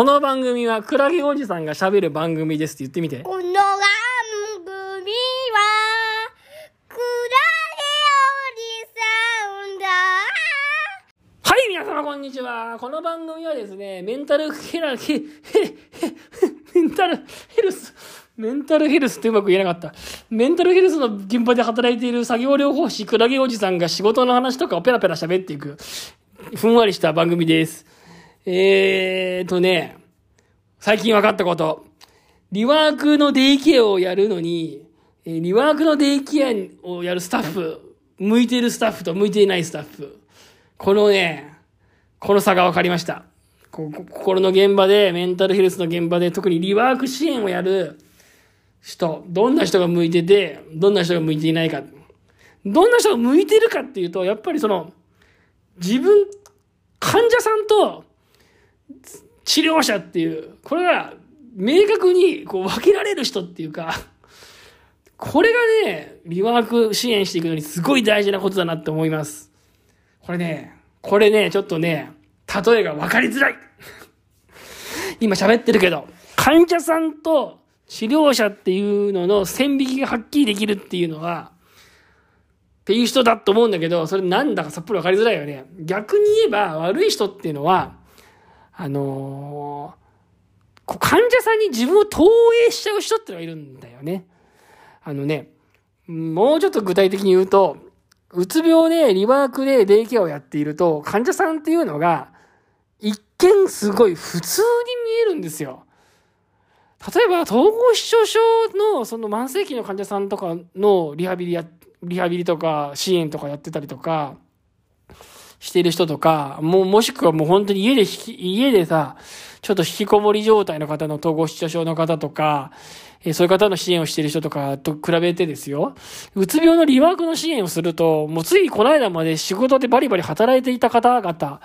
この番組はクラゲおじさんが喋る番組ですって言ってみて。この番組は、クラゲおじさんだ。はい、皆様こんにちは。この番組はですね、メンタルヘラ、ヘ、ヘ、ヘ、メンタルヘルス、メンタルヘルスってうまく言えなかった。メンタルヘルスの現場で働いている作業療法士、クラゲおじさんが仕事の話とかをペラペラ喋っていく、ふんわりした番組です。えーとね、最近分かったこと。リワークのデイケアをやるのに、リワークのデイケアをやるスタッフ、向いてるスタッフと向いていないスタッフ。このね、この差が分かりました。心の現場で、メンタルヘルスの現場で、特にリワーク支援をやる人、どんな人が向いてて、どんな人が向いていないか。どんな人が向いてるかっていうと、やっぱりその、自分、患者さんと治療者っていう、これが明確にこう分けられる人っていうか、これがね、リワーク支援していくのにすごい大事なことだなって思います。これね、これね、ちょっとね、例えが分かりづらい。今喋ってるけど、患者さんと治療者っていうのの線引きがはっきりできるっていうのは、っていう人だと思うんだけど、それなんだかさっぱり分かりづらいよね。逆に言えば悪い人っていうのは、あのーこう患者さんに自分を投影しちゃう人ってのがいるんだよね。あのね、もうちょっと具体的に言うと、うつ病でリワークでデイケアをやっていると、患者さんっていうのが、一見すごい普通に見えるんですよ。例えば、統合失調症のその慢性期の患者さんとかのリハビリや、リハビリとか支援とかやってたりとか、してる人とか、もう、もしくはもう本当に家で引き、家でさ、ちょっと引きこもり状態の方の統合失調症の方とか、えーそういう方の支援をしている人とかと比べてですよ、うつ病のリワークの支援をすると、もうついこの間まで仕事でバリバリ働いていた方々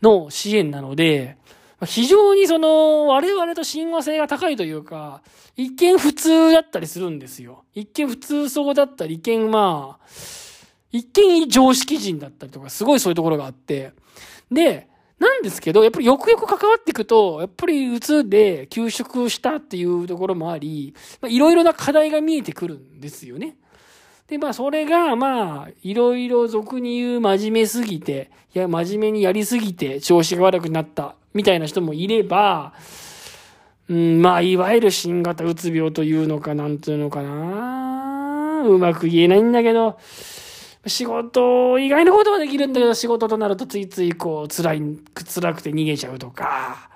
の支援なので、非常にその、我々と親和性が高いというか、一見普通だったりするんですよ。一見普通そうだったり、一見まあ、一見常識人だったりとか、すごいそういうところがあって。で、なんですけど、やっぱりよくよく関わっていくと、やっぱりうつで休職したっていうところもあり、まあいろいろな課題が見えてくるんですよね。で、まあ、それが、まあ、いろいろ俗に言う真面目すぎて、いや、真面目にやりすぎて調子が悪くなった、みたいな人もいれば、うん、まあ、いわゆる新型うつ病というのか、なんていうのかな。うまく言えないんだけど、仕事、意外なことはできるんだけど、仕事となるとついついこう、辛い、辛くて逃げちゃうとか、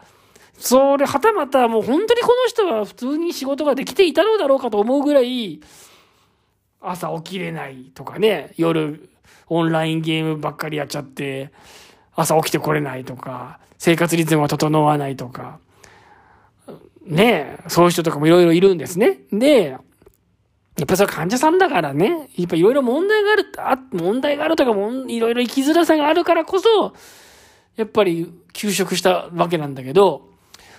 それ、はたまたもう本当にこの人は普通に仕事ができていたのだろうかと思うぐらい、朝起きれないとかね、夜オンラインゲームばっかりやっちゃって、朝起きてこれないとか、生活リズムが整わないとか、ねえ、そういう人とかもいろいろいるんですね。で、やっぱそれ患者さんだからね、やっぱいろいろ問題がある、あ問題があるとかもいろいろ生きづらさがあるからこそ、やっぱり休職したわけなんだけど、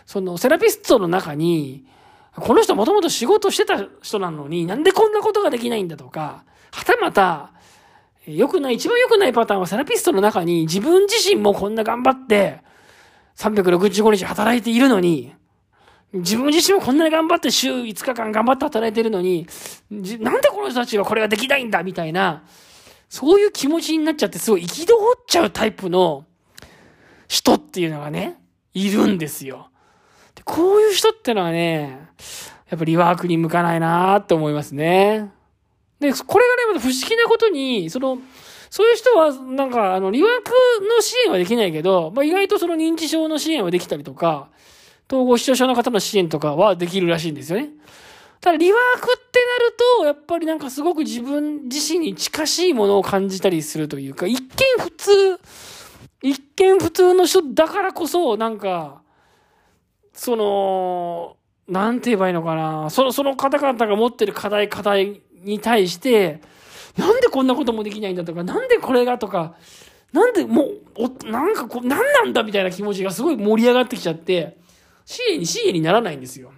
そのセラピストの中に、この人もともと仕事してた人なのになんでこんなことができないんだとか、はたまた、良くない、一番良くないパターンはセラピストの中に自分自身もこんな頑張って、365日働いているのに、自分自身もこんなに頑張って週5日間頑張って働いてるのに、なんでこの人たちはこれができないんだみたいな、そういう気持ちになっちゃってすごい憤っちゃうタイプの人っていうのがね、いるんですよ。でこういう人ってのはね、やっぱリワークに向かないなって思いますね。で、これがね、不思議なことに、その、そういう人は、なんか、あの、リワークの支援はできないけど、まあ、意外とその認知症の支援はできたりとか、統合失調症の方の支援とかはできるらしいんですよね。ただ、リワークってなると、やっぱりなんかすごく自分自身に近しいものを感じたりするというか、一見普通、一見普通の人だからこそ、なんか、その、なんて言えばいいのかな。その、その方々が持ってる課題、課題に対して、なんでこんなこともできないんだとか、なんでこれがとか、なんでもう、おなんかこう、なんなんだみたいな気持ちがすごい盛り上がってきちゃって、支援に支援にならないんですよ。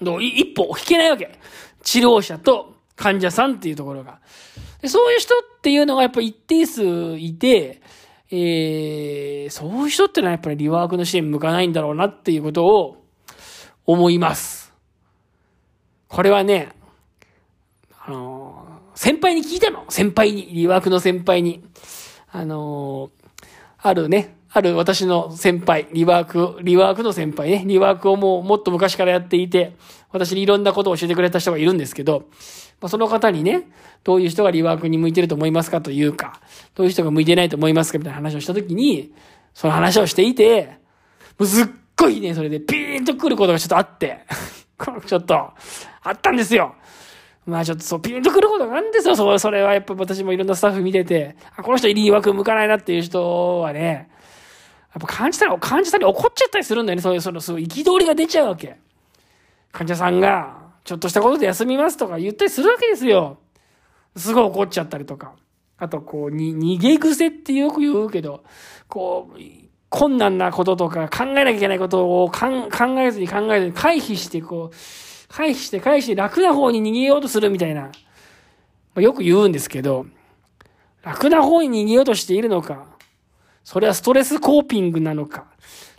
一歩引けないわけ。治療者と患者さんっていうところが。でそういう人っていうのがやっぱ一定数いて、えで、そういう人ってのはやっぱりリワークの視点向かないんだろうなっていうことを思います。これはね、あのー先輩に聞いたの先輩に、リワークの先輩に。あのーあるね、ある私の先輩、リワーク、リワークの先輩ね、リワークをもうもっと昔からやっていて、私にいろんなことを教えてくれた人がいるんですけど、まあ、その方にね、どういう人がリワークに向いてると思いますかというか、どういう人が向いてないと思いますかみたいな話をしたときに、その話をしていて、もうすっごいね、それでピーンと来ることがちょっとあって、ちょっと、あったんですよ。まあちょっとそう、ピンとくることがあるんですよ。そ、それはやっぱ私もいろんなスタッフ見てて、あ、この人リーワーク向かないなっていう人はね、やっぱ感じたら、感じたり怒っちゃったりするんだよね。そういう、その、そう、憤りが出ちゃうわけ。患者さんが、ちょっとしたことで休みますとか言ったりするわけですよ。すごい怒っちゃったりとか。あと、こう、に、逃げ癖ってよく言うけど、こう、困難なこととか考えなきゃいけないことを考えずに考えずに回避して、こう、回避して回避して楽な方に逃げようとするみたいな。まあ、よく言うんですけど、楽な方に逃げようとしているのか、それはストレスコーピングなのか、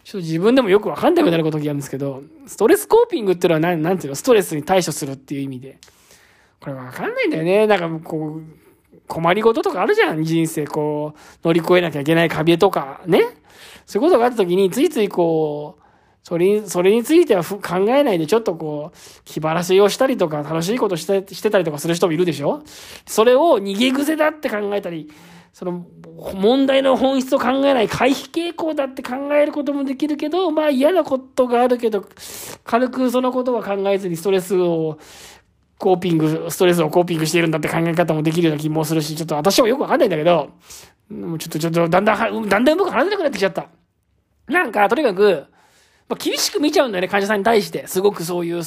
ちょっと自分でもよくわかんなくなることがあるんですけど、ストレスコーピングっていうのは何、なんていうの、ストレスに対処するっていう意味で。これわかんないんだよね。なんかこう、困りごととかあるじゃん。人生こう、乗り越えなきゃいけない壁とか、ね。そういうことがあった時に、ついついこう、それに、それについては考えないでちょっとこう、気晴らしをしたりとか、楽しいことして、してたりとかする人もいるでしょ？それを逃げ癖だって考えたり、その、問題の本質を考えない回避傾向だって考えることもできるけど、まあ嫌なことがあるけど、軽くそのことは考えずにストレスを、コーピング、ストレスをコーピングしているんだって考え方もできるような気もするし、ちょっと私もよくわかんないんだけど、もうちょっとちょっとだんだん、だんだん僕話せなくなってきちゃった。なんか、とにかく、まあ、厳しく見ちゃうんだよね、患者さんに対して。すごくそういう、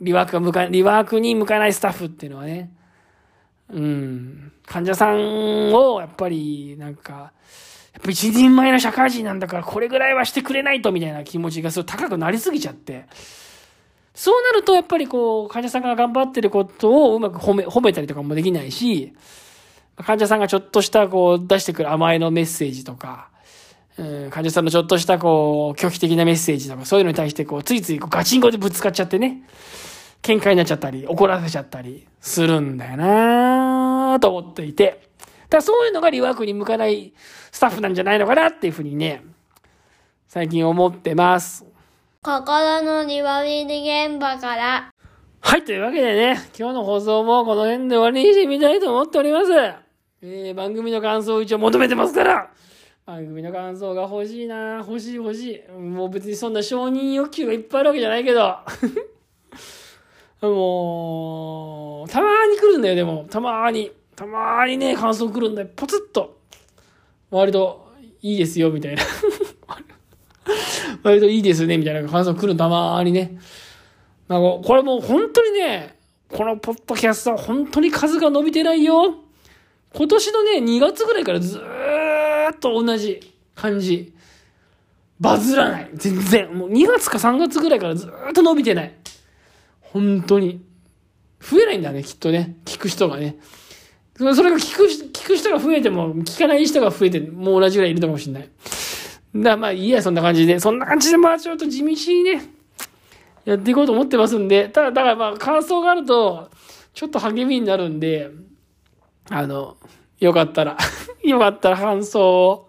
リワークが向か、リワークに向かないスタッフっていうのはね。うん。患者さんを、やっぱり、なんか、やっぱ一人前の社会人なんだから、これぐらいはしてくれないと、みたいな気持ちがすごい高くなりすぎちゃって。そうなると、やっぱりこう、患者さんが頑張ってることをうまく褒め、褒めたりとかもできないし、患者さんがちょっとしたこう出してくる甘えのメッセージとか、うん、患者さんのちょっとしたこう拒否的なメッセージとかそういうのに対してこうついついこうガチンコでぶつかっちゃってね、喧嘩になっちゃったり怒らせちゃったりするんだよなと思っていて、だそういうのがリワークに向かないスタッフなんじゃないのかなっていうふうにね、最近思ってます。心のリワビリ現場から。はい、というわけでね、今日の放送もこの辺で終わりにしてみたいと思っております。えー、番組の感想を一応求めてますから、番組の感想が欲しいな欲しい欲しい。もう別にそんな承認欲求がいっぱいあるわけじゃないけど。もう、たまーに来るんだよ、でも。たまーに。たまーにね、感想来るんだよ。ポツッと。割と、いいですよ、みたいな。割といいですね、みたいな感想来るたまーにね。なんか、これもう本当にね、このポッドキャストは本当に数が伸びてないよ。今年のね、2月ぐらいからずーっと同じ感じ。バズらない。全然。もう2月か3月ぐらいからずーっと伸びてない。本当に。増えないんだね、きっとね。聞く人がね。それが聞く、聞く人が増えても、聞かない人が増えて、もう同じぐらいいるのかもしれない。だまあいいや、そんな感じで。そんな感じで、まあちょっと地道にね、やっていこうと思ってますんで、ただ、だからまあ感想があると、ちょっと励みになるんで、あの、よかったら、よかったら感想を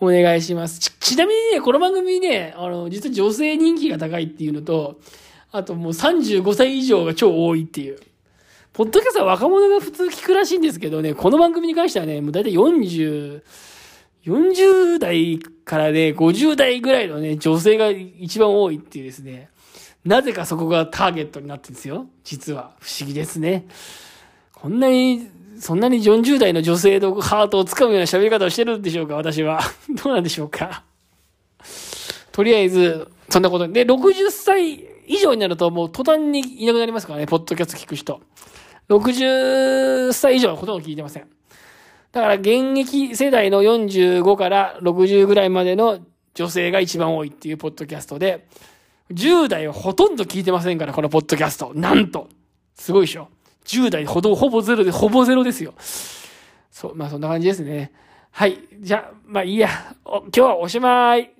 お願いします。ち、ちなみにね、この番組ね、あの、実は女性人気が高いっていうのと、あともう35歳以上が超多いっていう。ポッドキャストは若者が普通聞くらしいんですけどね、この番組に関してはね、もう大体40、40代からね、50代ぐらいのね、女性が一番多いっていうですね、なぜかそこがターゲットになってるんですよ。実は。不思議ですね。こんなに、そんなに40代の女性のハートをつかむような喋り方をしてるんでしょうか私は。どうなんでしょうかとりあえず、そんなことで、60歳以上になるともう途端にいなくなりますからね、ポッドキャスト聞く人。60歳以上はほとんど聞いてません。だから現役世代の45から60ぐらいまでの女性が一番多いっていうポッドキャストで、10代はほとんど聞いてませんから、このポッドキャスト。なんと。すごいでしょ。10代ほど、ほぼゼロで、ほぼゼロですよ。そう、まあそんな感じですね。はい。じゃあ、まあいいや。今日はおしまい。